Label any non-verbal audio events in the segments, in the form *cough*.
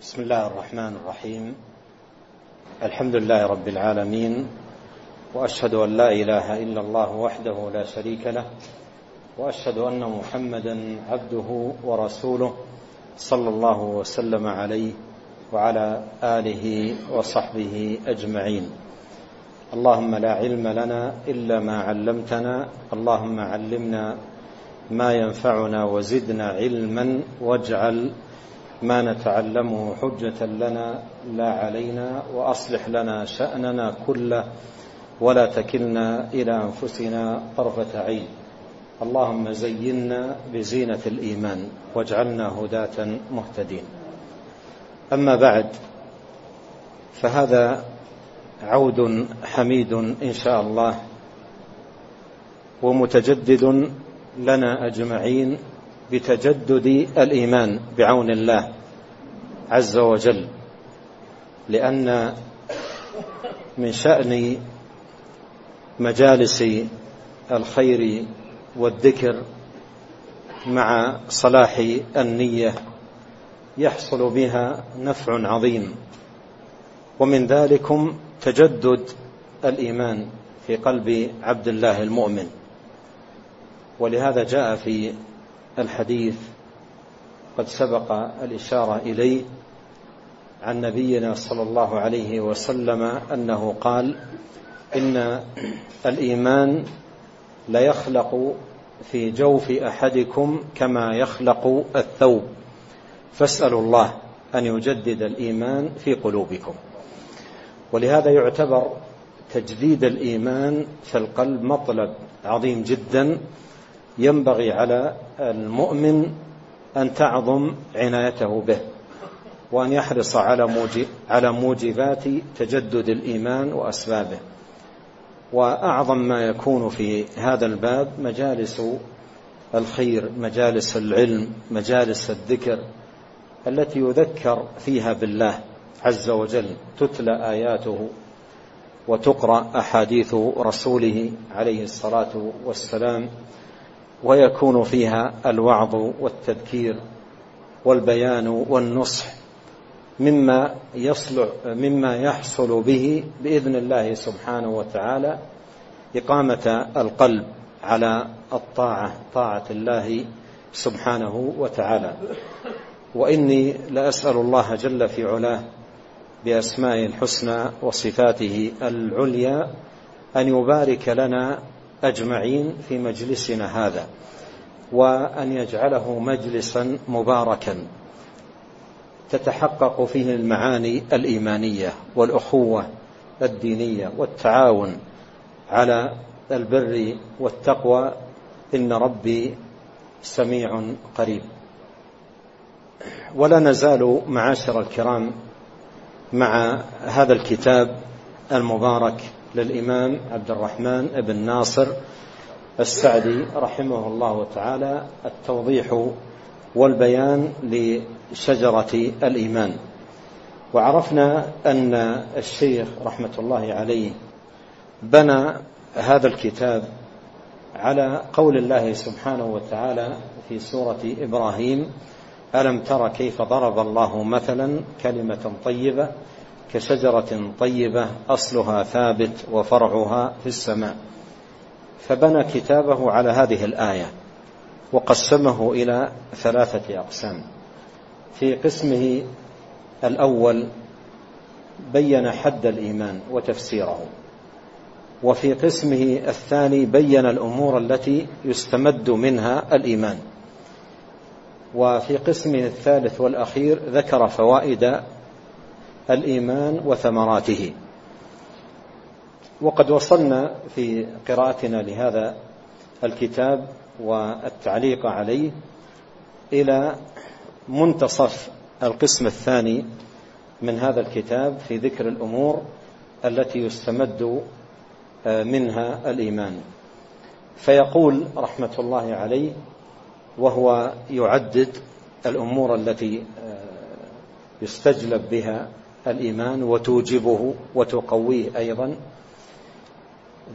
بسم الله الرحمن الرحيم. الحمد لله رب العالمين وأشهد أن لا إله إلا الله وحده لا شريك له وأشهد أن محمدا عبده ورسوله صلى الله وسلم عليه وعلى آله وصحبه أجمعين. اللهم لا علم لنا إلا ما علمتنا اللهم علمنا ما ينفعنا وزدنا علما واجعل ما نتعلمه حجة لنا لا علينا وأصلح لنا شأننا كله ولا تكلنا إلى أنفسنا طرفة عين. اللهم زينا بزينة الإيمان واجعلنا هداة مهتدين. أما بعد فهذا عود حميد إن شاء الله ومتجدد لنا أجمعين بتجدد الإيمان بعون الله عز وجل لأن من شأن مجالس الخير والذكر مع صلاح النية يحصل بها نفع عظيم. ومن ذلكم تجدد الإيمان في قلب عبد الله المؤمن. ولهذا جاء في الحديث قد سبق الإشارة إليه عن نبينا صلى الله عليه وسلم أنه قال إن الإيمان ليخلق في جوف أحدكم كما يخلق الثوب. فاسألوا الله أن يجدد الإيمان في قلوبكم. ولهذا يعتبر تجديد الإيمان في القلب مطلب عظيم جدا. ينبغي على المؤمن أن تعظم عنايته به وأن يحرص على على موجبات تجدد الإيمان وأسبابه. وأعظم ما يكون في هذا الباب مجالس الخير مجالس العلم مجالس الذكر التي يذكر فيها بالله عز وجل تتلى آياته وتقرأ أحاديث رسوله عليه الصلاة والسلام ويكون فيها الوعظ والتذكير والبيان والنصح مما يصلح مما يحصل به بإذن الله سبحانه وتعالى إقامة القلب على الطاعة طاعة الله سبحانه وتعالى. وإني لأسأل الله جل في علاه بأسمائه الحسنى وصفاته العليا أن يبارك لنا أجمعين في مجلسنا هذا وأن يجعله مجلسا مباركا تتحقق فيه المعاني الإيمانية والأخوة الدينية والتعاون على البر والتقوى. إن ربي سميع قريب. ولا نزال معاشر الكرام مع هذا الكتاب المبارك للإمام عبد الرحمن بن ناصر السعدي رحمه الله تعالى التوضيح والبيان لشجرة الإيمان. وعرفنا أن الشيخ رحمة الله عليه بنى هذا الكتاب على قول الله سبحانه وتعالى في سورة إبراهيم ألم تر كيف ضرب الله مثلا كلمة طيبة كشجرة طيبة أصلها ثابت وفرعها في السماء. فبنى كتابه على هذه الآية وقسمه إلى ثلاثة أقسام. في قسمه الأول بين حد الإيمان وتفسيره. وفي قسمه الثاني بين الأمور التي يستمد منها الإيمان. وفي قسمه الثالث والأخير ذكر فوائد الإيمان وثمراته. وقد وصلنا في قراءتنا لهذا الكتاب والتعليق عليه إلى منتصف القسم الثاني من هذا الكتاب في ذكر الأمور التي يستمد منها الإيمان. فيقول رحمة الله عليه وهو يعدد الأمور التي يستجلب بها الإيمان وتوجبه وتقويه أيضا.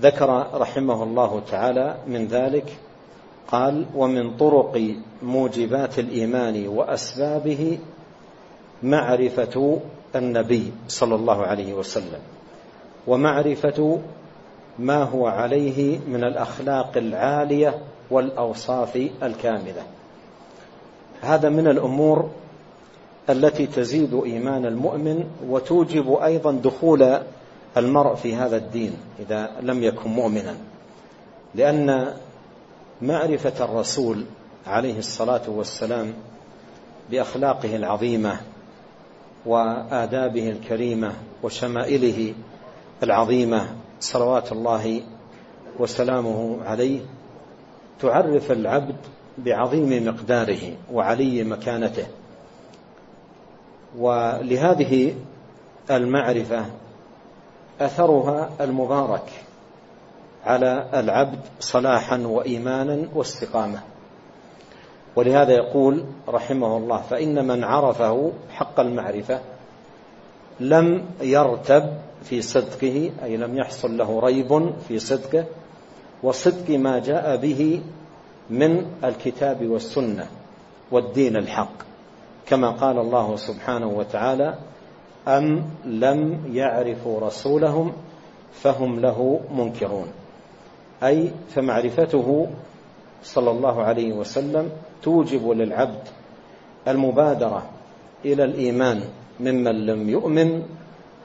ذكر رحمه الله تعالى من ذلك قال ومن طرق موجبات الإيمان وأسبابه معرفة النبي صلى الله عليه وسلم ومعرفة ما هو عليه من الأخلاق العالية والأوصاف الكاملة. هذا من الأمور التي تزيد إيمان المؤمن وتوجب أيضا دخول المرء في هذا الدين إذا لم يكن مؤمنا. لأن معرفة الرسول عليه الصلاة والسلام بأخلاقه العظيمة وآدابه الكريمة وشمائله العظيمة صلوات الله وسلامه عليه تعرف العبد بعظيم مقداره وعلي مكانته. ولهذه المعرفة أثرها المبارك على العبد صلاحا وإيمانا واستقامة. ولهذا يقول رحمه الله فإن من عرفه حق المعرفة لم يرتب في صدقه أي لم يحصل له ريب في صدقه وصدق ما جاء به من الكتاب والسنة والدين الحق. كما قال الله سبحانه وتعالى أم لم يعرفوا رسولهم فهم له منكرون. أي فمعرفته صلى الله عليه وسلم توجب للعبد المبادرة إلى الإيمان ممن لم يؤمن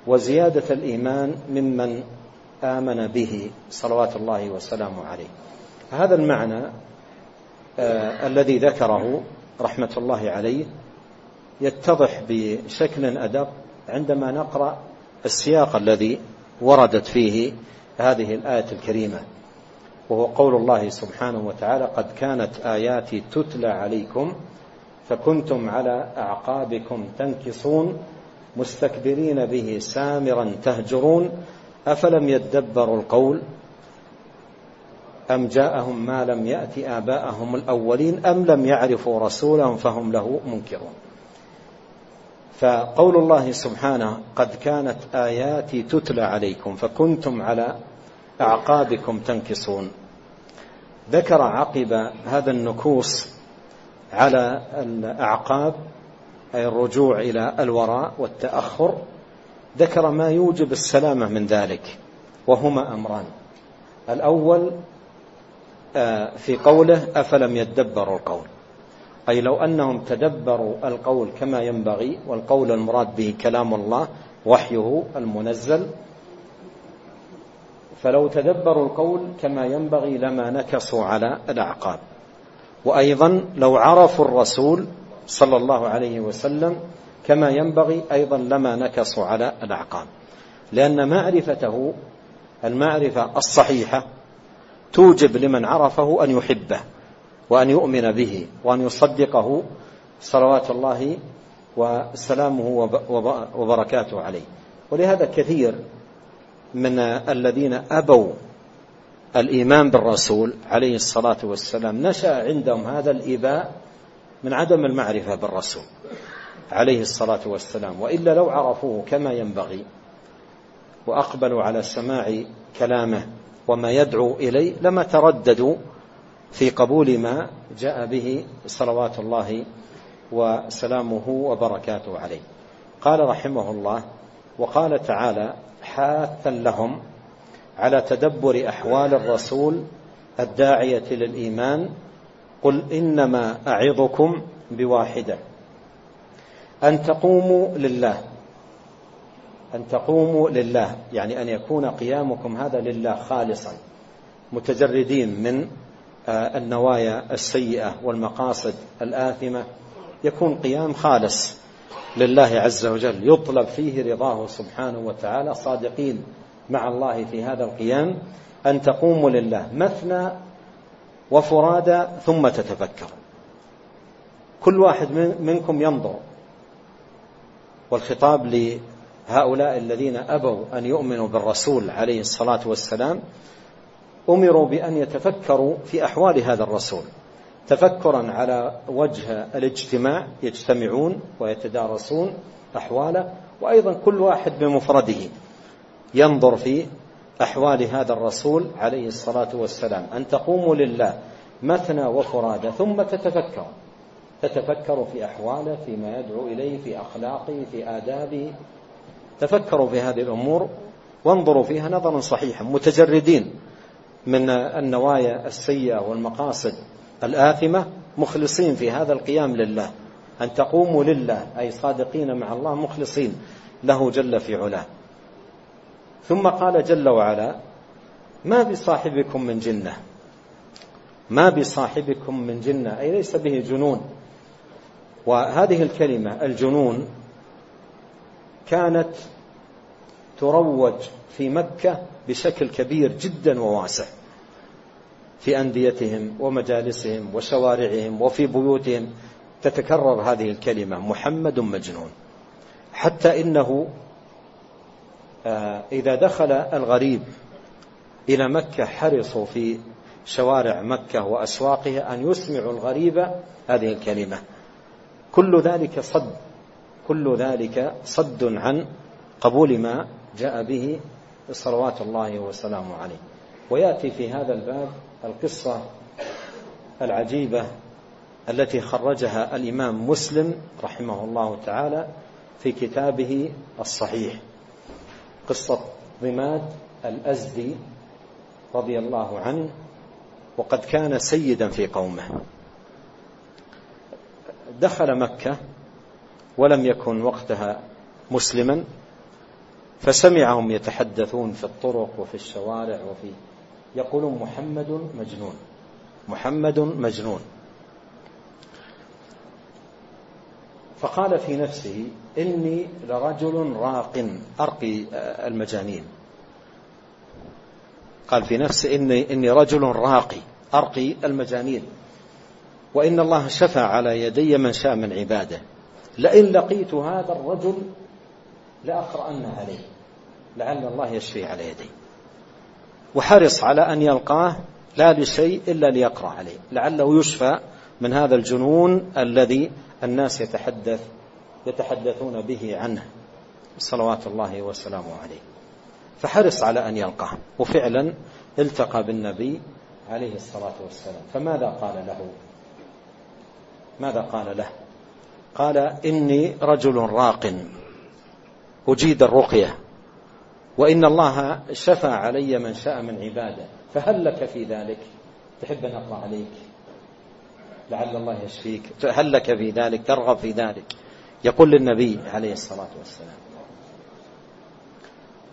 وزيادة الإيمان ممن آمن به صلوات الله وسلامه عليه. هذا المعنى آه الذي ذكره رحمة الله عليه يتضح بشكل أدق عندما نقرأ السياق الذي وردت فيه هذه الآية الكريمة وهو قول الله سبحانه وتعالى قد كانت آياتي تتلى عليكم فكنتم على أعقابكم تنكصون مستكبرين به سامرا تهجرون أفلم يدبروا القول؟ أم جاءهم ما لم يأت آباءهم الأولين أم لم يعرفوا رسولهم فهم له منكرون؟ فقول الله سبحانه قد كانت آياتي تتلى عليكم فكنتم على أعقابكم تنكصون. ذكر عقب هذا النكوص على الأعقاب أي الرجوع إلى الوراء والتأخر ذكر ما يوجب السلامة من ذلك وهما أمران. الأول في قوله أفلم يدبروا القول. أي لو أنهم تدبروا القول كما ينبغي والقول المراد به كلام الله وحيه المنزل فلو تدبروا القول كما ينبغي لما نكصوا على الأعقاب. وأيضا لو عرفوا الرسول صلى الله عليه وسلم كما ينبغي أيضا لما نكصوا على الأعقاب. لأن معرفته المعرفة الصحيحة توجب لمن عرفه أن يحبه. وأن يؤمن به وأن يصدقه صلوات الله وسلامه وبركاته عليه. ولهذا كثير من الذين أبوا الإيمان بالرسول عليه الصلاة والسلام نشأ عندهم هذا الإباء من عدم المعرفة بالرسول عليه الصلاة والسلام. وإلا لو عرفوه كما ينبغي وأقبلوا على سماع كلامه وما يدعو إليه لما ترددوا في قبول ما جاء به صلوات الله وسلامه وبركاته عليه. قال رحمه الله وقال تعالى حاثا لهم على تدبر أحوال الرسول الداعية للإيمان قل إنما أعظكم بواحدة. أن تقوموا لله أن تقوموا لله يعني أن يكون قيامكم هذا لله خالصا متجردين من النوايا السيئة والمقاصد الآثمة يكون قيام خالص لله عز وجل يطلب فيه رضاه سبحانه وتعالى. صادقين مع الله في هذا القيام أن تقوموا لله مثنى وفرادى ثم تتفكروا كل واحد منكم ينظر والخطاب لهؤلاء الذين أبوا أن يؤمنوا بالرسول عليه الصلاة والسلام أمروا بأن يتفكروا في أحوال هذا الرسول. تفكرا على وجه الاجتماع يجتمعون ويتدارسون أحواله وأيضا كل واحد بمفرده. ينظر في أحوال هذا الرسول عليه الصلاة والسلام. أن تقوموا لله مثنى وفرادى ثم تتفكروا. تتفكر في أحواله فيما يدعو إليه في أخلاقه في آدابه. تفكروا في هذه الأمور وانظروا فيها نظرا صحيحا متجردين. من النوايا السيئة والمقاصد الآثمة مخلصين في هذا القيام لله. أن تقوموا لله أي صادقين مع الله مخلصين له جل في علاه. ثم قال جل وعلا ما بصاحبكم من جنة. ما بصاحبكم من جنة أي ليس به جنون. وهذه الكلمة الجنون كانت تروج في مكة بشكل كبير جدا وواسع في أنديتهم ومجالسهم وشوارعهم وفي بيوتهم تتكرر هذه الكلمة محمد مجنون. حتى إنه آه، إذا دخل الغريب إلى مكة حرصوا في شوارع مكة وأسواقها أن يسمعوا الغريب هذه الكلمة. كل ذلك صد كل ذلك صد عن قبول ما جاء به صلوات الله وسلامه عليه. ويأتي في هذا الباب القصة العجيبة التي خرجها الإمام مسلم رحمه الله تعالى في كتابه الصحيح. قصة ضماد الأزدي رضي الله عنه وقد كان سيدا في قومه. دخل مكة ولم يكن وقتها مسلما. فسمعهم يتحدثون في الطرق وفي الشوارع وفي يقولون محمد مجنون. محمد مجنون. فقال في نفسه إني لرجل راق. أرقي المجانين. قال في نفسه إني, إني رجل راقي. أرقي المجانين. وإن الله شفى على يدي من شاء من عباده. لئن لقيت هذا الرجل لأقرأن عليه لعل الله يشفي على يديه. وحرص على أن يلقاه لا لشيء إلا ليقرأ عليه لعله يشفى من هذا الجنون الذي الناس يتحدث يتحدثون به عنه. صلوات الله وسلامه عليه. فحرص على أن يلقاه. وفعلا التقى بالنبي عليه الصلاة والسلام. فماذا قال له؟ ماذا قال له؟ قال إني رجل راق. أجيد الرقية. وإن الله شفى علي من شاء من عباده. فهل لك في ذلك؟ تحب أن أقرأ عليك؟ لعل الله يشفيك. هل لك في ذلك؟ ترغب في ذلك. يقول للنبي عليه الصلاة والسلام.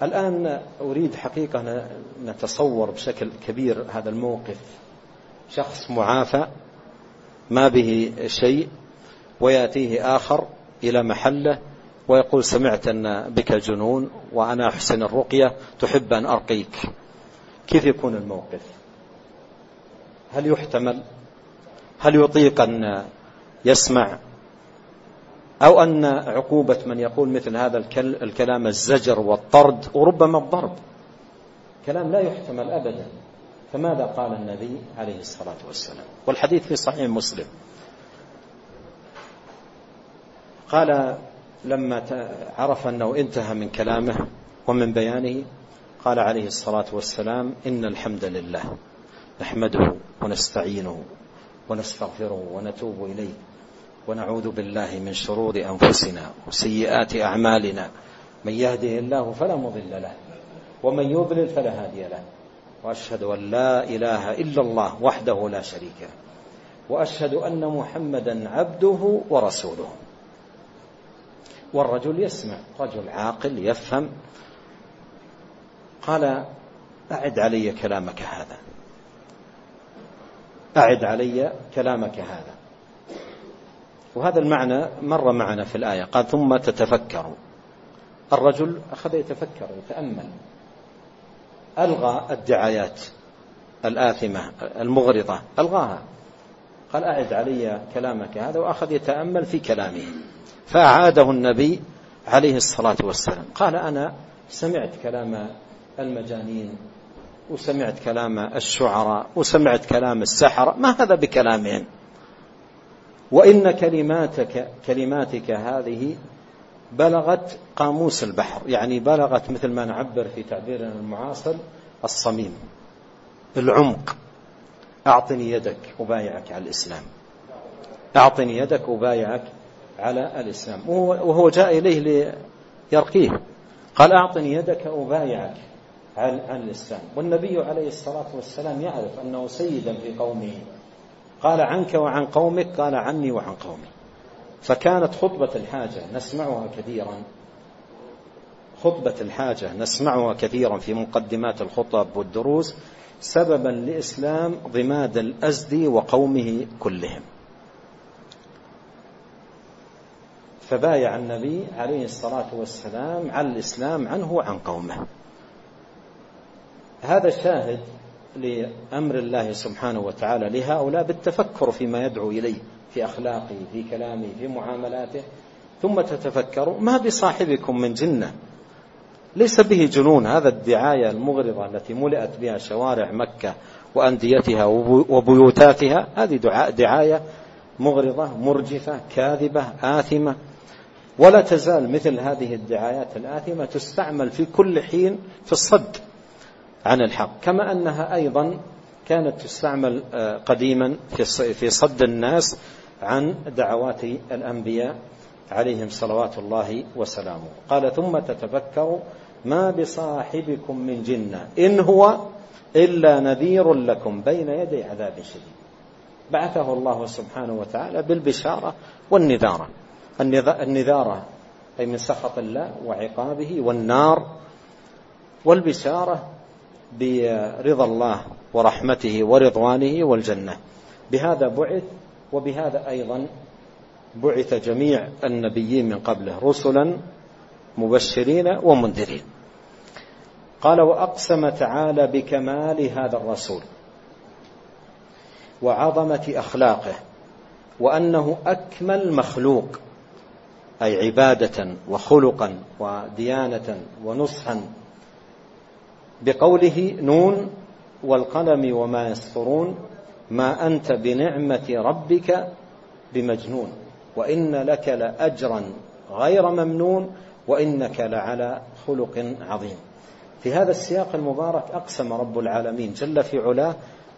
الآن أريد حقيقة نتصور بشكل كبير هذا الموقف. شخص معافى ما به شيء ويأتيه آخر إلى محله ويقول سمعت أن بك جنون وأنا أحسن الرقية تحب أن أرقيك. كيف يكون الموقف؟ هل يحتمل؟ هل يطيق أن يسمع؟ أو أن عقوبة من يقول مثل هذا الكلام الزجر والطرد وربما الضرب. كلام لا يحتمل أبدا. فماذا قال النبي عليه الصلاة والسلام؟ والحديث في صحيح مسلم. قال لما عرف أنه انتهى من كلامه ومن بيانه قال عليه الصلاة والسلام إن الحمد لله نحمده ونستعينه ونستغفره ونتوب إليه ونعوذ بالله من شرور أنفسنا وسيئات أعمالنا. من يهده الله فلا مضل له ومن يضلل فلا هادي له. وأشهد أن لا إله إلا الله وحده لا شريك له وأشهد أن محمدا عبده ورسوله. والرجل يسمع رجل عاقل يفهم. قال أعد علي كلامك هذا. أعد علي كلامك هذا. وهذا المعنى مر معنا في الآية قال ثم تتفكر. الرجل أخذ يتفكر يتأمل. ألغى الدعايات الآثمة المغرضة ألغاها. قال أعد علي كلامك هذا. وأخذ يتأمل في كلامه. فأعاده النبي عليه الصلاة والسلام. قال أنا سمعت كلام المجانين وسمعت كلام الشعراء وسمعت كلام السحرة ما هذا بكلامهم؟ وإن كلماتك كلماتك هذه بلغت قاموس البحر يعني بلغت مثل ما نعبر في تعبيرنا المعاصر الصميم العمق. أعطني يدك أبايعك على الإسلام. أعطني يدك أبايعك على الإسلام. وهو جاء إليه ليرقيه. قال أعطني يدك أبايعك عن, الإسلام. والنبي عليه الصلاة والسلام يعرف أنه سيدا في قومه. قال عنك وعن قومك قال عني وعن قومي. فكانت خطبة الحاجة نسمعها كثيرا. خطبة الحاجة نسمعها كثيرا في مقدمات الخطب والدروس سببا لإسلام ضماد الأزدي وقومه كلهم. فبايع النبي عليه الصلاة والسلام على الإسلام عنه وعن قومه. هذا شاهد لأمر الله سبحانه وتعالى لهؤلاء بالتفكر فيما يدعو إليه في أخلاقه في كلامه في معاملاته. ثم تتفكروا ما بصاحبكم من جنة؟ ليس به جنون. هذا الدعاية المغرضة التي ملئت بها شوارع مكة وأنديتها وبيوتاتها هذه دعاية مغرضة مرجفة كاذبة آثمة. ولا تزال مثل هذه الدعايات الآثمة تستعمل في كل حين في الصد عن الحق. كما أنها أيضا كانت تستعمل آه، قديما في صد الناس عن دعوات الأنبياء عليهم صلوات الله وسلامه. قال ثم تتفكروا ما بصاحبكم من جنة. إن هو إلا نذير لكم بين يدي عذاب شديد. بعثه الله سبحانه وتعالى بالبشارة والنذارة. النذارة أي من سخط الله وعقابه والنار والبشارة برضا الله ورحمته ورضوانه والجنة. بهذا بعث وبهذا أيضا بعث جميع النبيين من قبله رسلا مبشرين ومنذرين. قال وأقسم تعالى بكمال هذا الرسول وعظمة أخلاقه وأنه أكمل مخلوق. أي عبادة وخلقا وديانة ونصحا. بقوله نون والقلم وما يسطرون ما أنت بنعمة ربك بمجنون. وإن لك لاجرا غير ممنون وإنك لعلى خلق عظيم. في هذا السياق المبارك أقسم رب العالمين جل في علاه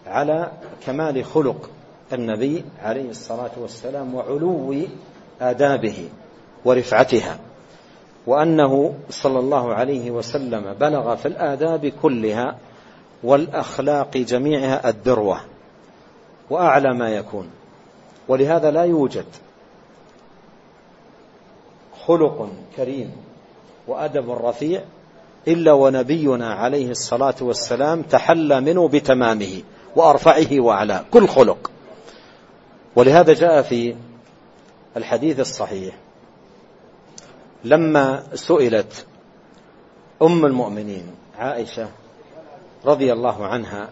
على كمال خلق النبي عليه الصلاة والسلام وعلو آدابه. ورفعتها. وأنه صلى الله عليه وسلم بلغ في الآداب كلها والأخلاق جميعها الذروة وأعلى ما يكون. ولهذا لا يوجد خلق كريم وأدب رفيع إلا ونبينا عليه الصلاة والسلام تحلى منه بتمامه وأرفعه وأعلاه كل خلق. ولهذا جاء في الحديث الصحيح لما سئلت أم المؤمنين عائشة رضي الله عنها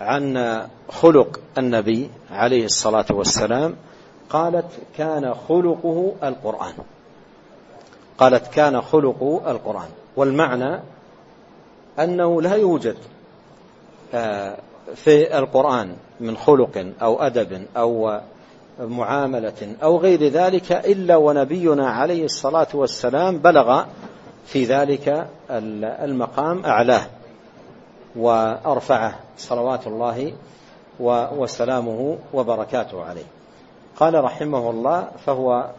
عن خلق النبي عليه الصلاة والسلام قالت كان خلقه القرآن. قالت كان خلقه القرآن. والمعنى أنه لا يوجد آه، في القرآن من خلق أو أدب أو معاملة أو غير ذلك إلا ونبينا عليه الصلاة والسلام بلغ في ذلك المقام أعلاه وأرفعه صلوات الله وسلامه وبركاته عليه. قال رحمه الله فهو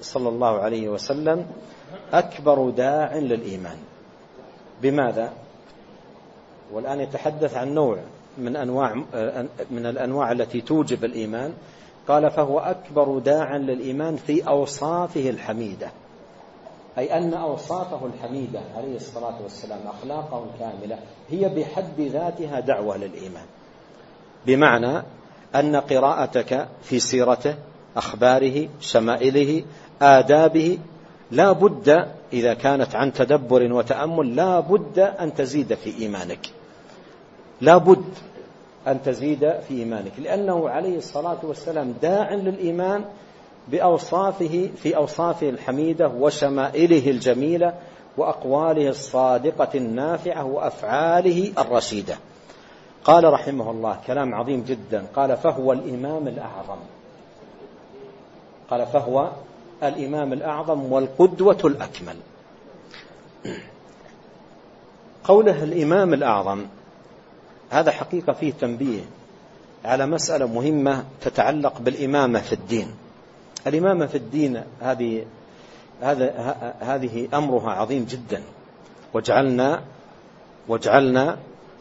صلى الله عليه وسلم أكبر داع للإيمان. بماذا؟ والآن يتحدث عن نوع من أنواع من الأنواع التي توجب الإيمان. قال فهو أكبر داع للإيمان في أوصافه الحميدة. أي أن أوصافه الحميدة عليه الصلاة والسلام أخلاقه الكاملة هي بحد ذاتها دعوة للإيمان. بمعنى أن قراءتك في سيرته أخباره شمائله آدابه لا بد إذا كانت عن تدبر وتأمل لا بد أن تزيد في إيمانك. لا بد أن تزيد في إيمانك. لأنه عليه الصلاة والسلام داع للإيمان بأوصافه في أوصافه الحميدة وشمائله الجميلة وأقواله الصادقة النافعة وأفعاله الرشيدة. قال رحمه الله كلام عظيم جدا. قال فهو الإمام الأعظم. قال فهو الإمام الأعظم والقدوة الأكمل. قوله الإمام الأعظم هذا حقيقة فيه تنبيه على مسألة مهمة تتعلق بالإمامة في الدين. الإمامة في الدين هذه هذا هذه أمرها عظيم جدا. وجعلنا وجعلنا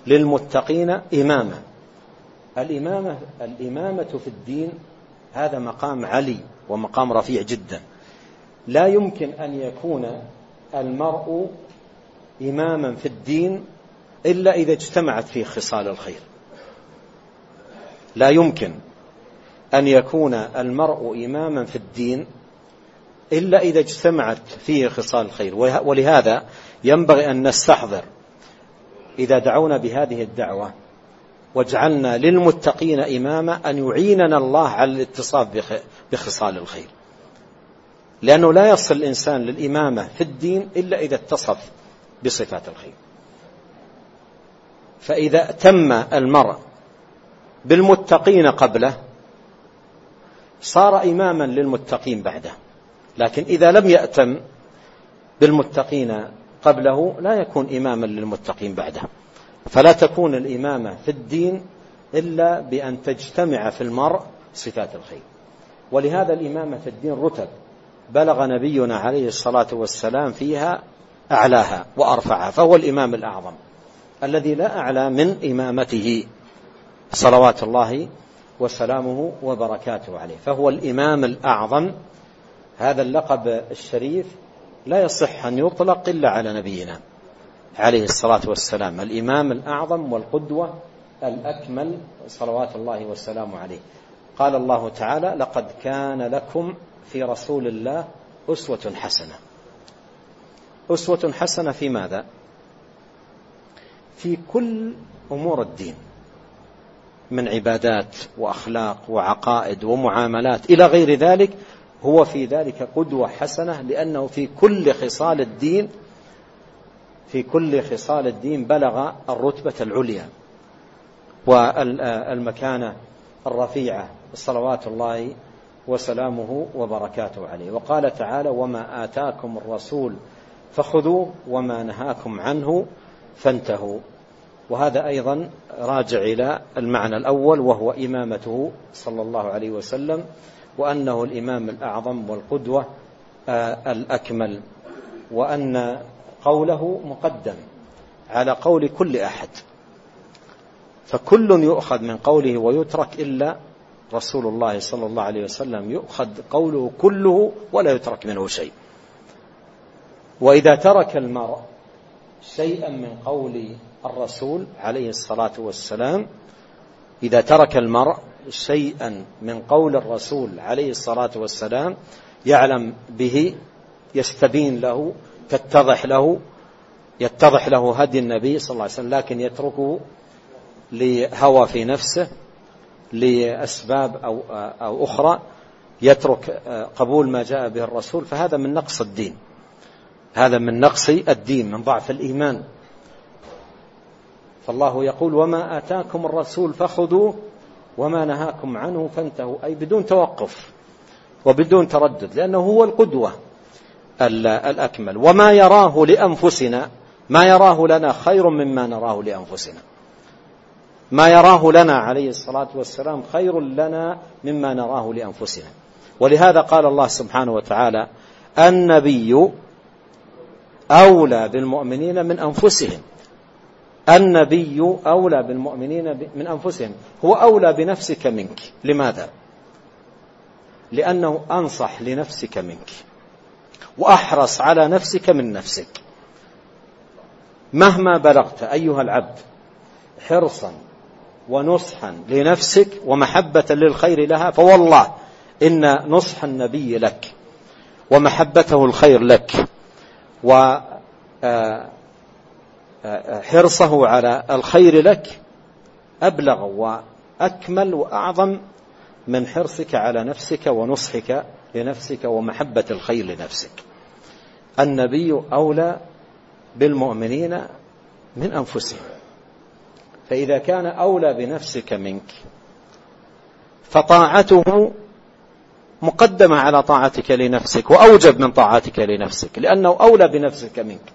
للمتقين إماما. الإمامة الإمامة في الدين هذا مقام علي ومقام رفيع جدا. لا يمكن أن يكون المرء إماما في الدين إلا إذا اجتمعت فيه خصال الخير. لا يمكن أن يكون المرء إماما في الدين إلا إذا اجتمعت فيه خصال الخير. ولهذا ينبغي أن نستحضر إذا دعونا بهذه الدعوة واجعلنا للمتقين إماما أن يعيننا الله على الاتصاف بخصال الخير. لأنه لا يصل الإنسان للإمامة في الدين إلا إذا اتصف بصفات الخير. فإذا تم المرء بالمتقين قبله صار إماما للمتقين بعده. لكن إذا لم يأتم بالمتقين قبله لا يكون إماما للمتقين بعده. فلا تكون الإمامة في الدين إلا بأن تجتمع في المرء صفات الخير. ولهذا الإمامة في الدين رتب. بلغ نبينا عليه الصلاة والسلام فيها أعلاها وأرفعها فهو الإمام الأعظم. الذي لا أعلى من إمامته. صلوات الله وسلامه وبركاته عليه. فهو الإمام الأعظم. هذا اللقب الشريف لا يصح أن يطلق إلا على نبينا عليه الصلاة والسلام. الإمام الأعظم والقدوة الأكمل. صلوات الله والسلام عليه. قال الله تعالى لقد كان لكم في رسول الله أسوة حسنة. أسوة حسنة في ماذا؟ في كل أمور الدين من عبادات وأخلاق وعقائد ومعاملات إلى غير ذلك هو في ذلك قدوة حسنة لأنه في كل خصال الدين في كل خصال الدين بلغ الرتبة العليا والمكانة الرفيعة صلوات الله وسلامه وبركاته عليه. وقال تعالى وما آتاكم الرسول فخذوه وما نهاكم عنه فانتهوا. وهذا أيضا راجع إلى المعنى الأول وهو إمامته صلى الله عليه وسلم وأنه الإمام الأعظم والقدوة آه، الأكمل وأن قوله مقدم على قول كل أحد. فكل يؤخذ من قوله ويترك إلا رسول الله صلى الله عليه وسلم. يؤخذ قوله كله ولا يترك منه شيء. وإذا ترك المرء شيئا من قول الرسول عليه الصلاة والسلام إذا ترك المرء شيئا من قول الرسول عليه الصلاة والسلام يعلم به يستبين له تتضح له يتضح له هدي النبي صلى الله عليه وسلم لكن يتركه لهوى في نفسه لأسباب أو, أو أخرى يترك قبول ما جاء به الرسول فهذا من نقص الدين. هذا من نقص الدين من ضعف الإيمان. فالله يقول وما آتاكم الرسول فخذوه وما نهاكم عنه فانتهوا. أي بدون توقف وبدون تردد لأنه هو القدوة الأكمل. وما يراه لأنفسنا ما يراه لنا خير مما نراه لأنفسنا. ما يراه لنا عليه الصلاة والسلام خير لنا مما نراه لأنفسنا. ولهذا قال الله سبحانه وتعالى النبي أولى بالمؤمنين من أنفسهم. النبي أولى بالمؤمنين من أنفسهم. هو أولى بنفسك منك. لماذا؟ لأنه أنصح لنفسك منك. وأحرص على نفسك من نفسك. مهما بلغت أيها العبد حرصا ونصحا لنفسك ومحبة للخير لها فوالله إن نصح النبي لك ومحبته الخير لك و آه، حرصه على الخير لك أبلغ وأكمل وأعظم من حرصك على نفسك ونصحك لنفسك ومحبة الخير لنفسك. النبي أولى بالمؤمنين من أنفسهم. فإذا كان أولى بنفسك منك فطاعته مقدمة على طاعتك لنفسك وأوجب من طاعتك لنفسك لأنه أولى بنفسك منك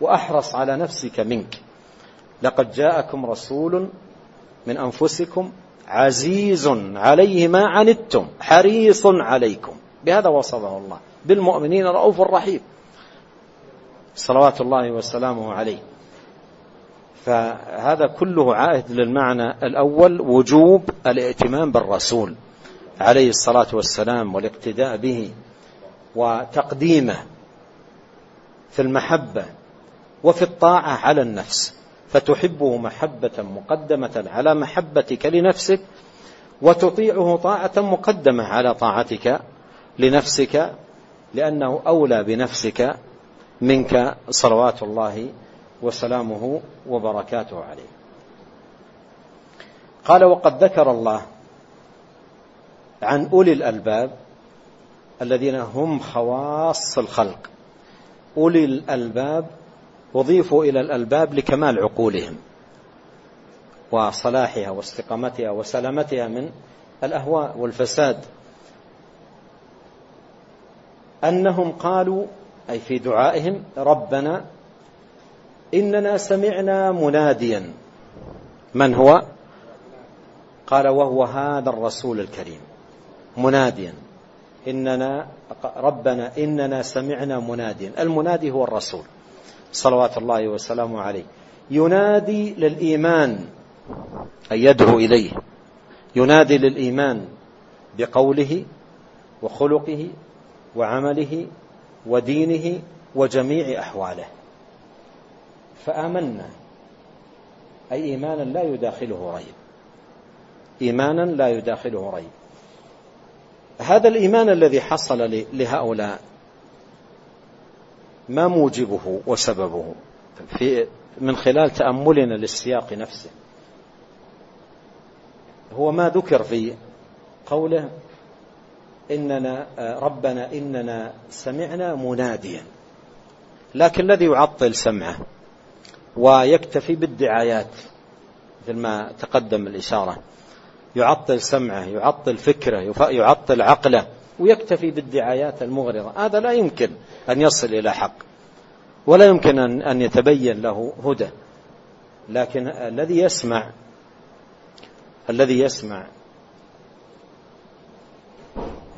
وأحرص على نفسك منك. لقد جاءكم رسول من أنفسكم عزيز عليه ما عنتم حريص عليكم. بهذا وصفه الله. بالمؤمنين رؤوف رحيم. صلوات الله وسلامه عليه. فهذا كله عائد للمعنى الأول وجوب الائتمام بالرسول. عليه الصلاة والسلام والاقتداء به وتقديمه في المحبة وفي الطاعة على النفس. فتحبه محبة مقدمة على محبتك لنفسك وتطيعه طاعة مقدمة على طاعتك لنفسك لأنه أولى بنفسك منك صلوات الله وسلامه وبركاته عليه. قال وقد ذكر الله عن أولي الألباب الذين هم خواص الخلق. أولي الألباب أضيفوا إلى الألباب لكمال عقولهم وصلاحها واستقامتها وسلامتها من الأهواء والفساد. أنهم قالوا أي في دعائهم ربنا إننا سمعنا مناديا. من هو؟ قال وهو هذا الرسول الكريم. مناديا. إننا ربنا إننا سمعنا مناديا. المنادي هو الرسول. صلوات الله وسلامه عليه. ينادي للإيمان أي يدعو إليه. ينادي للإيمان بقوله وخلقه وعمله ودينه وجميع أحواله. فآمنا. أي إيمانا لا يداخله ريب. إيمانا لا يداخله ريب. هذا الإيمان الذي حصل لهؤلاء ما موجبه وسببه؟ في من خلال تأملنا للسياق نفسه. هو ما ذكر في قوله إننا ربنا إننا سمعنا مناديا. لكن الذي يعطل سمعه ويكتفي بالدعايات مثل ما تقدم الإشارة. يعطل سمعه يعطل فكره يعطل عقله ويكتفي بالدعايات المغرضة. هذا لا يمكن أن يصل إلى حق ولا يمكن أن يتبين له هدى. لكن الذي يسمع الذي يسمع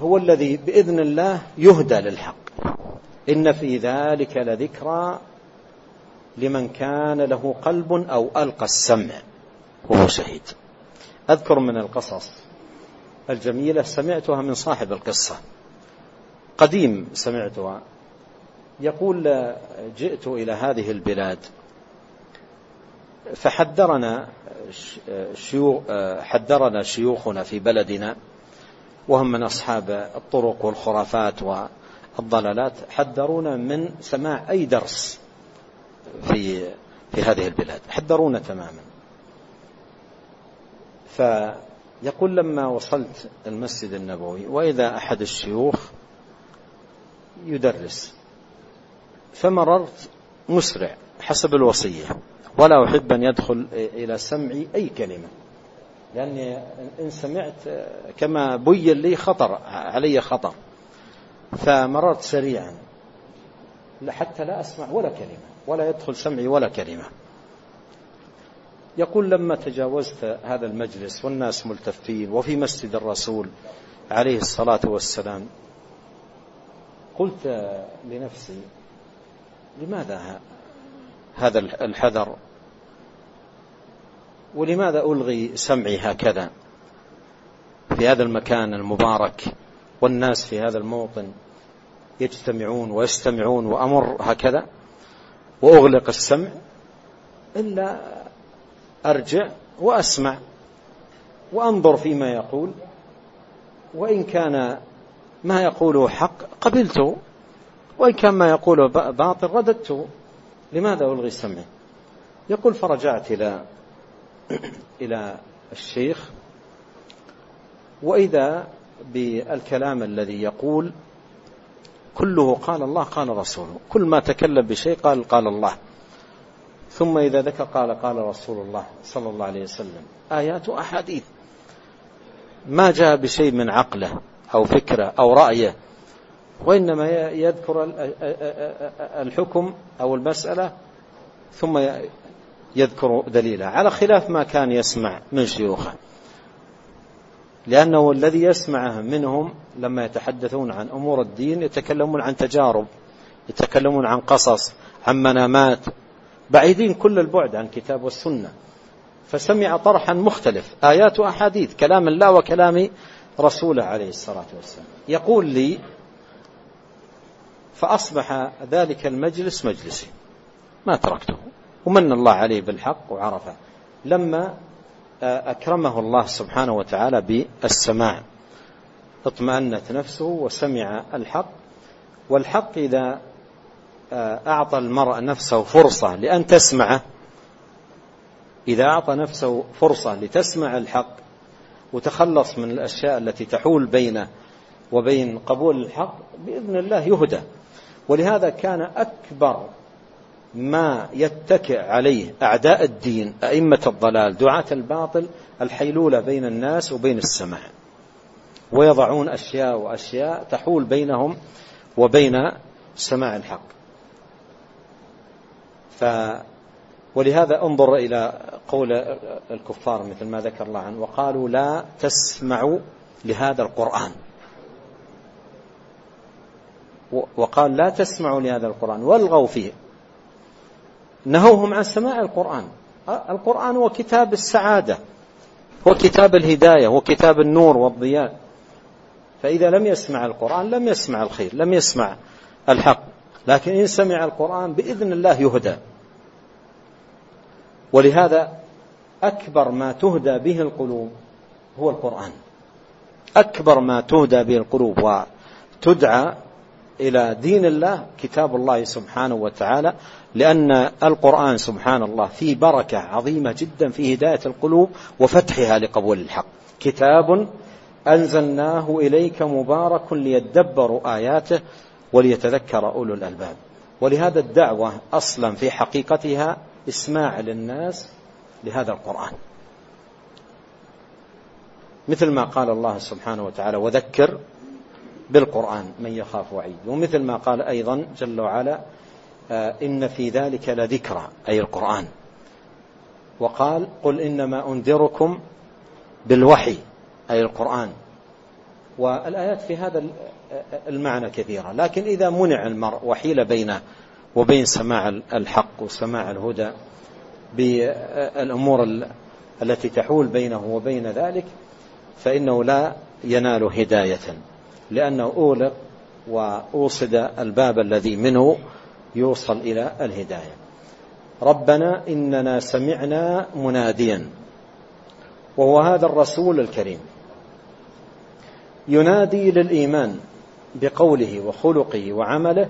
هو الذي بإذن الله يهدى للحق. إن في ذلك لذكرى لمن كان له قلب أو ألقى السمع وهو شهيد. أذكر من القصص الجميلة سمعتها من صاحب القصة قديم سمعتها يقول جئت إلى هذه البلاد فحذرنا شيوخ حذرنا شيوخنا في بلدنا وهم من أصحاب الطرق والخرافات والضلالات حذرونا من سماع أي درس في في هذه البلاد حذرونا تماما. فيقول لما وصلت المسجد النبوي وإذا أحد الشيوخ يدرس فمررت مسرع حسب الوصية. ولا أحب أن يدخل إلى سمعي أي كلمة لأني إن سمعت كما بين لي خطر علي خطر. فمررت سريعا حتى لا أسمع ولا كلمة ولا يدخل سمعي ولا كلمة. يقول لما تجاوزت هذا المجلس والناس ملتفين وفي مسجد الرسول عليه الصلاة والسلام قلت لنفسي لماذا هذا الحذر؟ ولماذا ألغي سمعي هكذا في هذا المكان المبارك والناس في هذا الموطن يجتمعون ويستمعون وأمر هكذا وأغلق السمع إلا أرجع وأسمع وأنظر فيما يقول وإن كان ما يقوله حق قبلته وإن كان ما يقوله باطل رددته. لماذا ألغي السمع يقول فرجعت إلى *clears throat* إلى الشيخ وإذا بالكلام الذي يقول كله قال الله قال رسوله. كل ما تكلم بشيء قال قال الله. ثم إذا ذكر قال قال رسول الله صلى الله عليه وسلم آيات وأحاديث. ما جاء بشيء من عقله أو فكرة أو رأيه وإنما يذكر الحكم أو المسألة ثم يذكر دليلها. على خلاف ما كان يسمع من شيوخه. لأنه الذي يسمعه منهم لما يتحدثون عن أمور الدين يتكلمون عن تجارب يتكلمون عن قصص عن منامات بعيدين كل البعد عن كتاب والسنة. فسمع طرحا مختلف آيات وأحاديث كلام الله وكلام رسوله عليه الصلاة والسلام. يقول لي فأصبح ذلك المجلس مجلسي. ما تركته. ومن الله عليه بالحق وعرفه. لما أكرمه الله سبحانه وتعالى بالسماع. اطمأنت نفسه وسمع الحق. والحق إذا أعطى المرء نفسه فرصة لأن تسمعه إذا أعطى نفسه فرصة لتسمع الحق وتخلص من الأشياء التي تحول بينه وبين قبول الحق بإذن الله يهدى. ولهذا كان أكبر ما يتكئ عليه أعداء الدين أئمة الضلال دعاة الباطل الحيلولة بين الناس وبين السماع ويضعون أشياء وأشياء تحول بينهم وبين سماع الحق. ف ولهذا انظر إلى قول الكفار مثل ما ذكر الله عنه وقالوا لا تسمعوا لهذا القرآن. وقال لا تسمعوا لهذا القرآن والغوا فيه. نهوهم عن سماع القرآن. القرآن هو كتاب السعادة هو كتاب الهداية هو كتاب النور والضياء. فإذا لم يسمع القرآن لم يسمع الخير لم يسمع الحق. لكن إن سمع القرآن بإذن الله يهدى. ولهذا أكبر ما تهدى به القلوب هو القرآن. أكبر ما تهدى به القلوب وتدعى إلى دين الله كتاب الله سبحانه وتعالى لأن القرآن سبحان الله فيه بركة عظيمة جدا في هداية القلوب وفتحها لقبول الحق. كتاب أنزلناه إليك مبارك ليدبروا آياته وليتذكر أولو الألباب. ولهذا الدعوة أصلا في حقيقتها إسماع للناس لهذا القرآن. مثل ما قال الله سبحانه وتعالى وذكر بالقرآن من يخاف وعيد. ومثل ما قال أيضا جل وعلا آه، إن في ذلك لذكرى. أي القرآن. وقال قل إنما أنذركم بالوحي. أي القرآن. والآيات في هذا المعنى كثيرة لكن إذا منع المرء وحيل بينه وبين سماع الحق وسماع الهدى بالأمور التي تحول بينه وبين ذلك فإنه لا ينال هداية لأنه أولق وأوصد الباب الذي منه يوصل إلى الهداية. ربنا إننا سمعنا مناديا وهو هذا الرسول الكريم. ينادي للإيمان. بقوله وخلقه وعمله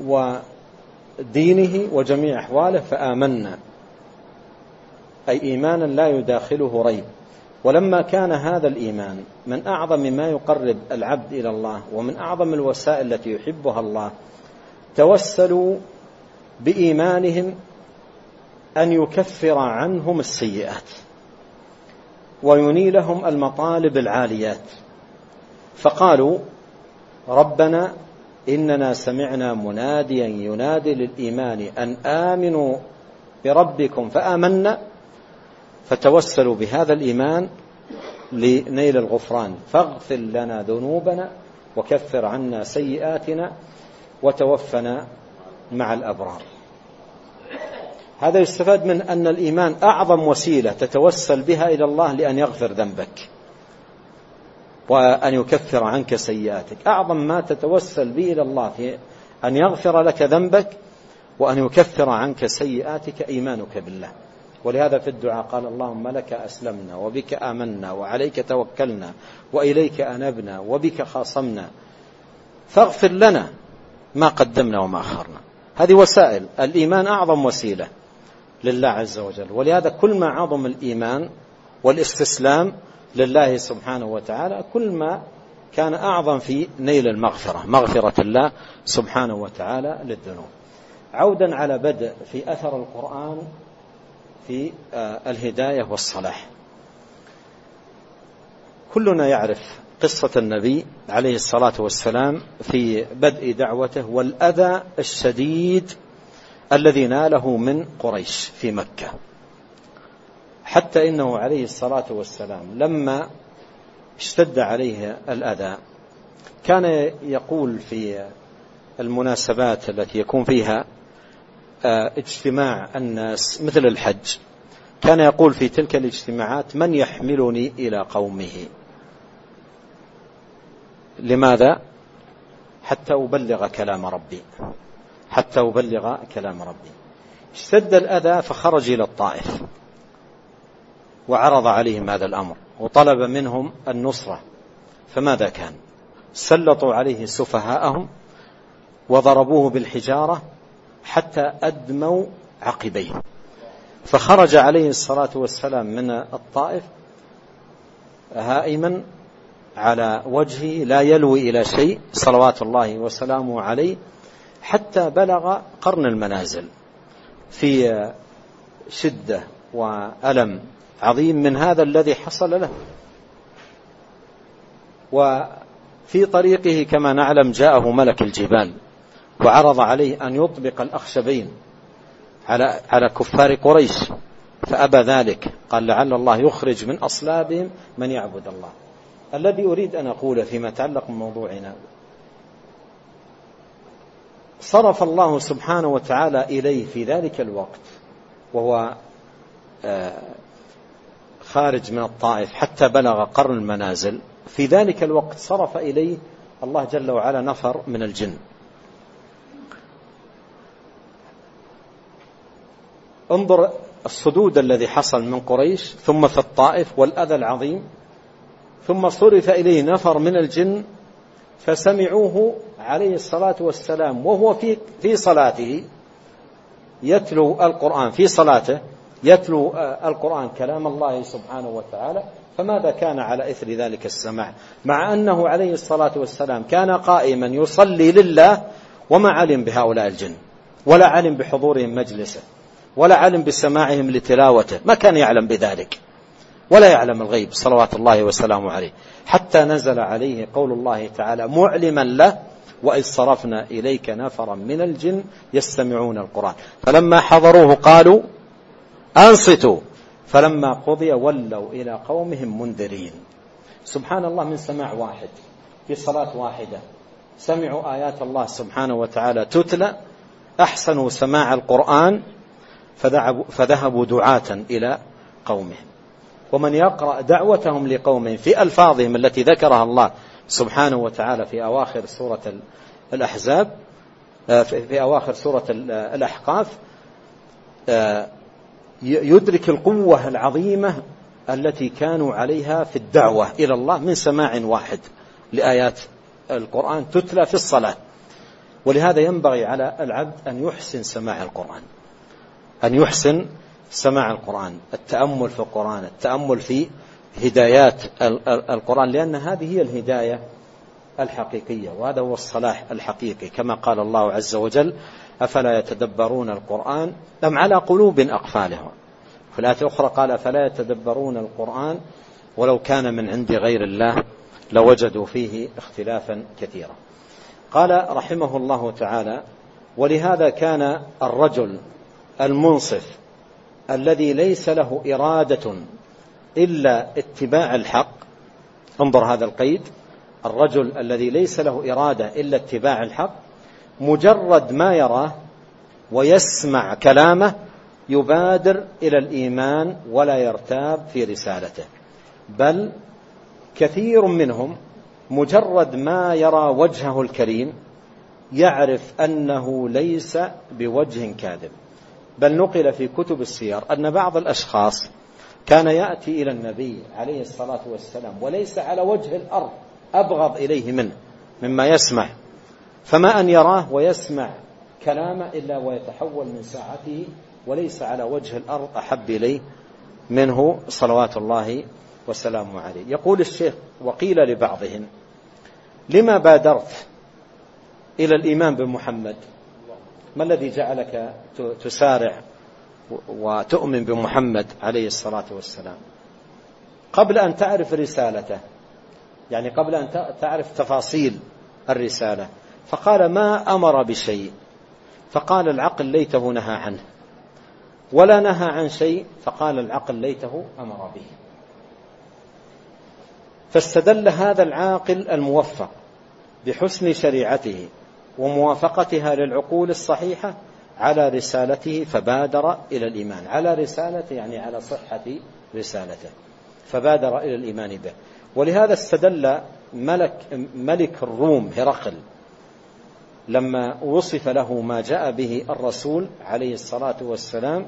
ودينه وجميع أحواله فآمنا. أي إيمانا لا يداخله ريب. ولما كان هذا الإيمان من أعظم ما يقرب العبد إلى الله ومن أعظم الوسائل التي يحبها الله توسلوا بإيمانهم أن يكفر عنهم السيئات وينيلهم المطالب العاليات. فقالوا ربنا إننا سمعنا مناديا ينادي للإيمان أن آمنوا بربكم فآمنا فتوسلوا بهذا الإيمان لنيل الغفران. فاغفر لنا ذنوبنا وكفر عنا سيئاتنا وتوفنا مع الأبرار. هذا يستفاد من أن الإيمان أعظم وسيلة تتوسل بها إلى الله لأن يغفر ذنبك. وأن يكفر عنك سيئاتك. أعظم ما تتوسل به إلى الله في أن يغفر لك ذنبك وأن يكفر عنك سيئاتك إيمانك بالله. ولهذا في الدعاء قال اللهم لك أسلمنا وبك آمنا وعليك توكلنا وإليك أنبنا وبك خاصمنا فاغفر لنا ما قدمنا وما أخرنا. هذه وسائل. الإيمان أعظم وسيلة لله عز وجل. ولهذا كل ما عظم الإيمان والإستسلام لله سبحانه وتعالى كل ما كان أعظم في نيل المغفرة مغفرة الله سبحانه وتعالى للذنوب. عودا على بدء في أثر القرآن في آه، الهداية والصلاح. كلنا يعرف قصة النبي عليه الصلاة والسلام في بدء دعوته والأذى الشديد الذي ناله من قريش في مكة. حتى إنه عليه الصلاة والسلام لما اشتد عليه الأذى كان يقول في المناسبات التي يكون فيها آه، اجتماع الناس مثل الحج. كان يقول في تلك الاجتماعات من يحملني إلى قومه؟ لماذا؟ حتى أبلغ كلام ربي. حتى أبلغ كلام ربي. اشتد الأذى فخرج إلى الطائف. وعرض عليهم هذا الأمر وطلب منهم النصرة. فماذا كان؟ سلطوا عليه سفهاءهم وضربوه بالحجارة حتى أدموا عقبيه. فخرج عليه الصلاة والسلام من الطائف هائما على وجهه لا يلوي إلى شيء صلوات الله وسلامه عليه حتى بلغ قرن المنازل في شدة وألم. عظيم من هذا الذي حصل له. وفي طريقه كما نعلم جاءه ملك الجبال وعرض عليه أن يطبق الأخشبين على على كفار قريش فأبى ذلك. قال لعل الله يخرج من أصلابهم من يعبد الله. الذي أريد أن أقول فيما يتعلق بموضوعنا. صرف الله سبحانه وتعالى إليه في ذلك الوقت وهو آه، خارج من الطائف حتى بلغ قرن المنازل. في ذلك الوقت صرف إليه الله جل وعلا نفر من الجن. انظر الصدود الذي حصل من قريش ثم في الطائف والأذى العظيم ثم صرف إليه نفر من الجن فسمعوه عليه الصلاة والسلام وهو في في صلاته يتلو القرآن في صلاته يتلو القرآن كلام الله سبحانه وتعالى فماذا كان على إثر ذلك السماع؟ مع أنه عليه الصلاة والسلام كان قائما يصلي لله وما علم بهؤلاء الجن ولا علم بحضورهم مجلسه ولا علم بسماعهم لتلاوته ما كان يعلم بذلك ولا يعلم الغيب صلوات الله وسلامه عليه. حتى نزل عليه قول الله تعالى معلما له وإذ صرفنا إليك نفرا من الجن يستمعون القرآن. فلما حضروه قالوا أنصتوا. فلما قضي ولوا إلى قومهم منذرين. سبحان الله من سماع واحد في صلاة واحدة. سمعوا آيات الله سبحانه وتعالى تتلى. أحسنوا سماع القرآن. فذهبوا دعاة إلى قومهم. ومن يقرأ دعوتهم لقومهم في ألفاظهم التي ذكرها الله سبحانه وتعالى في أواخر سورة الأحزاب آه، في أواخر سورة الأحقاف آه، يدرك القوة العظيمة التي كانوا عليها في الدعوة إلى الله من سماع واحد لآيات القرآن تتلى في الصلاة. ولهذا ينبغي على العبد أن يحسن سماع القرآن. أن يحسن سماع القرآن التأمل في القرآن التأمل في هدايات القرآن لأن هذه هي الهداية الحقيقية وهذا هو الصلاح الحقيقي كما قال الله عز وجل أفلا يتدبرون القرآن أم على قلوب أقفالها؟ في الآية الأخرى قال أفلا يتدبرون القرآن ولو كان من عند غير الله لوجدوا فيه اختلافا كثيرا. قال رحمه الله تعالى ولهذا كان الرجل المنصف الذي ليس له إرادة إلا اتباع الحق انظر هذا القيد الرجل الذي ليس له إرادة إلا اتباع الحق مجرد ما يراه ويسمع كلامه يبادر إلى الإيمان ولا يرتاب في رسالته. بل كثير منهم مجرد ما يرى وجهه الكريم يعرف أنه ليس بوجه كاذب. بل نقل في كتب السير أن بعض الأشخاص كان يأتي إلى النبي عليه الصلاة والسلام وليس على وجه الأرض أبغض إليه منه مما يسمع. فما أن يراه ويسمع كلامه إلا ويتحول من ساعته وليس على وجه الأرض أحب إليه منه صلوات الله وسلامه عليه. يقول الشيخ وقيل لبعضهم لما بادرت إلى الإيمان بمحمد ما الذي جعلك تسارع وتؤمن بمحمد عليه الصلاة والسلام؟ قبل أن تعرف رسالته يعني قبل أن تعرف تفاصيل الرسالة فقال ما أمر بشيء. فقال العقل ليته نهى عنه. ولا نهى عن شيء فقال العقل ليته أمر به. فاستدل هذا العاقل الموفق بحسن شريعته وموافقتها للعقول الصحيحة على رسالته فبادر إلى الإيمان. على رسالته يعني على صحة رسالته فبادر إلى الإيمان به. ولهذا استدل ملك, ملك الروم هرقل لما وصف له ما جاء به الرسول عليه الصلاة والسلام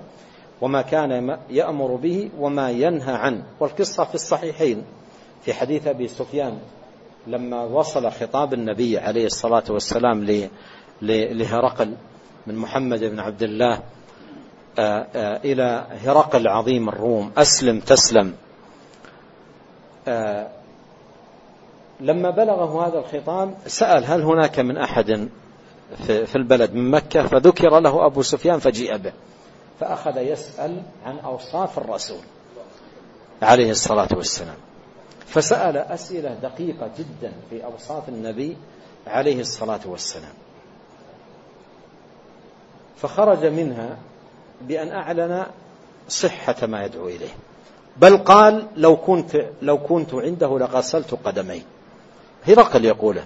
وما كان يأمر به وما ينهى عنه. والقصة في الصحيحين في حديث أبي سفيان لما وصل خطاب النبي عليه الصلاة والسلام لهرقل من محمد بن عبد الله آه، آه، إلى هرقل عظيم الروم أسلم تسلم. آه، لما بلغه هذا الخطاب سأل هل هناك من أحد في البلد من مكة فذكر له أبو سفيان فجيء به فأخذ يسأل عن أوصاف الرسول عليه الصلاة والسلام. فسأل أسئلة دقيقة جدا في أوصاف النبي عليه الصلاة والسلام. فخرج منها بأن أعلن صحة ما يدعو إليه. بل قال لو كنت لو كنت عنده لغسلت قدمي. هرقل يقوله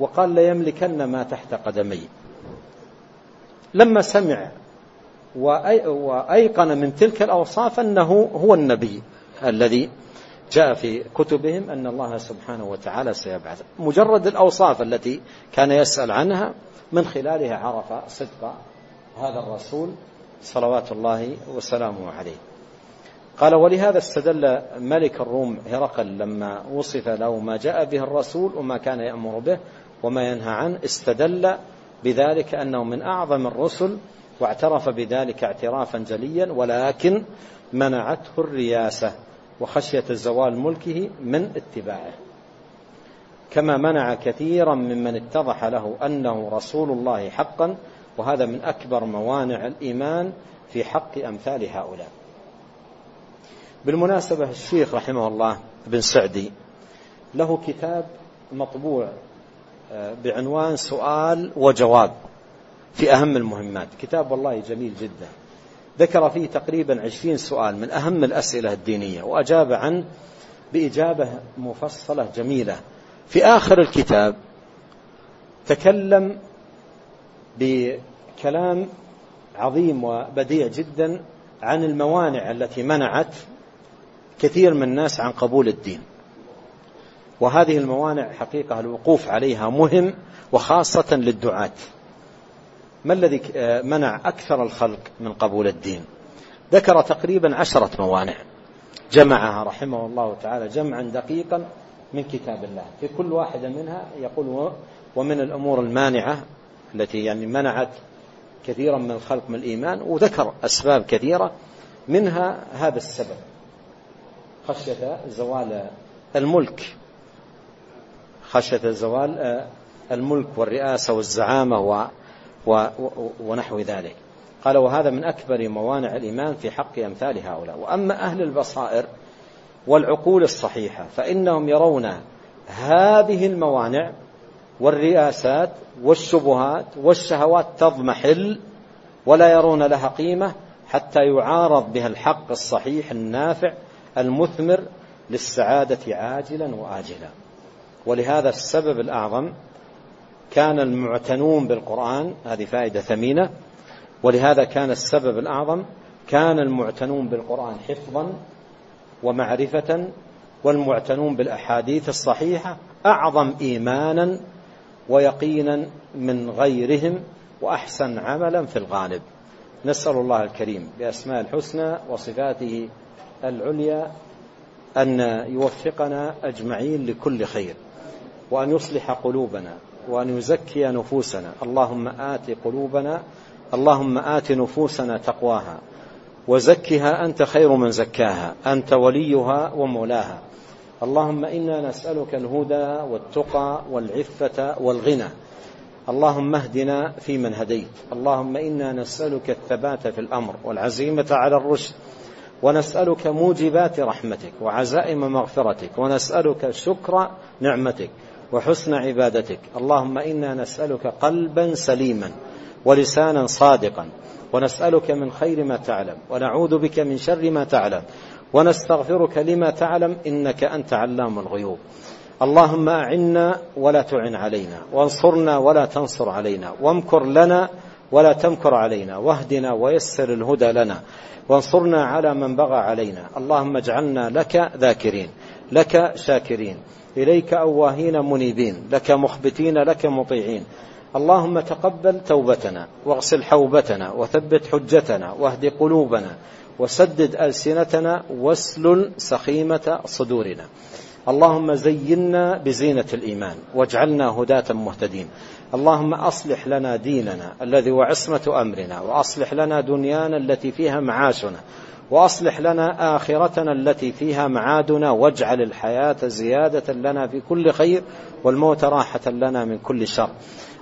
وقال ليملكن ما تحت قدمي. لما سمع وأيقن من تلك الأوصاف أنه هو النبي الذي جاء في كتبهم أن الله سبحانه وتعالى سيبعث. مجرد الأوصاف التي كان يسأل عنها من خلالها عرف صدق هذا الرسول صلوات الله وسلامه عليه. قال ولهذا استدل ملك الروم هرقل لما وصف له ما جاء به الرسول وما كان يأمر به وما ينهى عنه استدل بذلك أنه من أعظم الرسل واعترف بذلك اعترافا جليا ولكن منعته الرياسة وخشية زوال ملكه من اتباعه. كما منع كثيرا ممن اتضح له أنه رسول الله حقا وهذا من أكبر موانع الإيمان في حق أمثال هؤلاء. بالمناسبة الشيخ رحمه الله بن سعدي له كتاب مطبوع بعنوان سؤال وجواب في أهم المهمات. كتاب والله جميل جدا. ذكر فيه تقريبا عشرين سؤال من أهم الأسئلة الدينية وأجاب عنه بإجابة مفصلة جميلة. في آخر الكتاب تكلم بكلام عظيم وبديع جدا عن الموانع التي منعت كثير من الناس عن قبول الدين. وهذه الموانع حقيقة الوقوف عليها مهم وخاصة للدعاة. ما الذي منع أكثر الخلق من قبول الدين؟ ذكر تقريبا عشرة موانع. جمعها رحمه الله تعالى جمعا دقيقا من كتاب الله. في كل واحدة منها يقول ومن الأمور المانعة التي يعني منعت كثيرا من الخلق من الإيمان وذكر أسباب كثيرة. منها هذا السبب خشية زوال الملك خشية زوال آه، الملك والرئاسة والزعامة ونحو ذلك. قال وهذا من أكبر موانع الإيمان في حق أمثال هؤلاء. وأما أهل البصائر والعقول الصحيحة فإنهم يرون هذه الموانع والرئاسات والشبهات والشهوات تضمحل ولا يرون لها قيمة حتى يعارض بها الحق الصحيح النافع المثمر للسعادة عاجلا وآجلا. ولهذا السبب الأعظم كان المعتنون بالقرآن هذه فائدة ثمينة ولهذا كان السبب الأعظم كان المعتنون بالقرآن حفظا ومعرفة والمعتنون بالأحاديث الصحيحة أعظم إيمانا ويقينا من غيرهم وأحسن عملا في الغالب. نسأل الله الكريم بأسماء الحسنى وصفاته العليا أن يوفقنا أجمعين لكل خير. وأن يصلح قلوبنا وأن يزكي نفوسنا. اللهم آت قلوبنا اللهم آت نفوسنا تقواها وزكها أنت خير من زكاها أنت وليها ومولاها. اللهم إنا نسألك الهدى والتقى والعفة والغنى. اللهم اهدنا فيمن هديت. اللهم إنا نسألك الثبات في الأمر والعزيمة على الرشد. ونسألك موجبات رحمتك وعزائم مغفرتك. ونسألك شكر نعمتك. وحسن عبادتك. اللهم إنا نسألك قلبا سليما ولسانا صادقا ونسألك من خير ما تعلم ونعوذ بك من شر ما تعلم ونستغفرك لما تعلم إنك أنت علام الغيوب. اللهم أعنا ولا تعن علينا وانصرنا ولا تنصر علينا وامكر لنا ولا تمكر علينا واهدنا ويسر الهدى لنا وانصرنا على من بغى علينا. اللهم اجعلنا لك ذاكرين لك شاكرين. إليك أواهين منيبين لك مخبتين لك مطيعين. اللهم تقبل توبتنا واغسل حوبتنا وثبت حجتنا واهد قلوبنا وسدد ألسنتنا واسلل سخيمة صدورنا. اللهم زينا بزينة الإيمان واجعلنا هداة مهتدين. اللهم أصلح لنا ديننا الذي هو عصمة أمرنا وأصلح لنا دنيانا التي فيها معاشنا. وأصلح لنا آخرتنا التي فيها معادنا واجعل الحياة زيادة لنا في كل خير والموت راحة لنا من كل شر.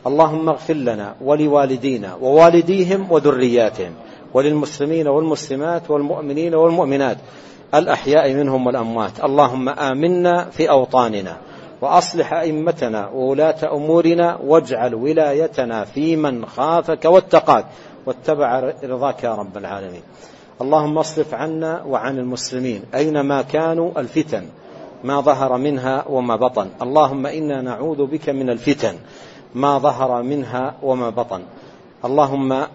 اللهم اغفر لنا ولوالدينا ووالديهم وذرياتهم وللمسلمين والمسلمات والمؤمنين والمؤمنات الأحياء منهم والأموات. اللهم آمنا في أوطاننا وأصلح أئمتنا وولاة أمورنا واجعل ولايتنا في من خافك واتقاك واتبع رضاك يا رب العالمين. اللهم اصرف عنا وعن المسلمين أينما كانوا الفتن ما ظهر منها وما بطن. اللهم إنا نعوذ بك من الفتن ما ظهر منها وما بطن. اللهم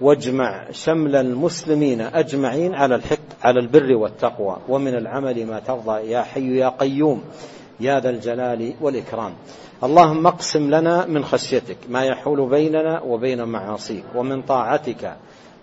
واجمع شمل المسلمين أجمعين على الحق على البر والتقوى. ومن العمل ما ترضى يا حي يا قيوم يا ذا الجلال والإكرام. اللهم اقسم لنا من خشيتك ما يحول بيننا وبين معاصيك ومن طاعتك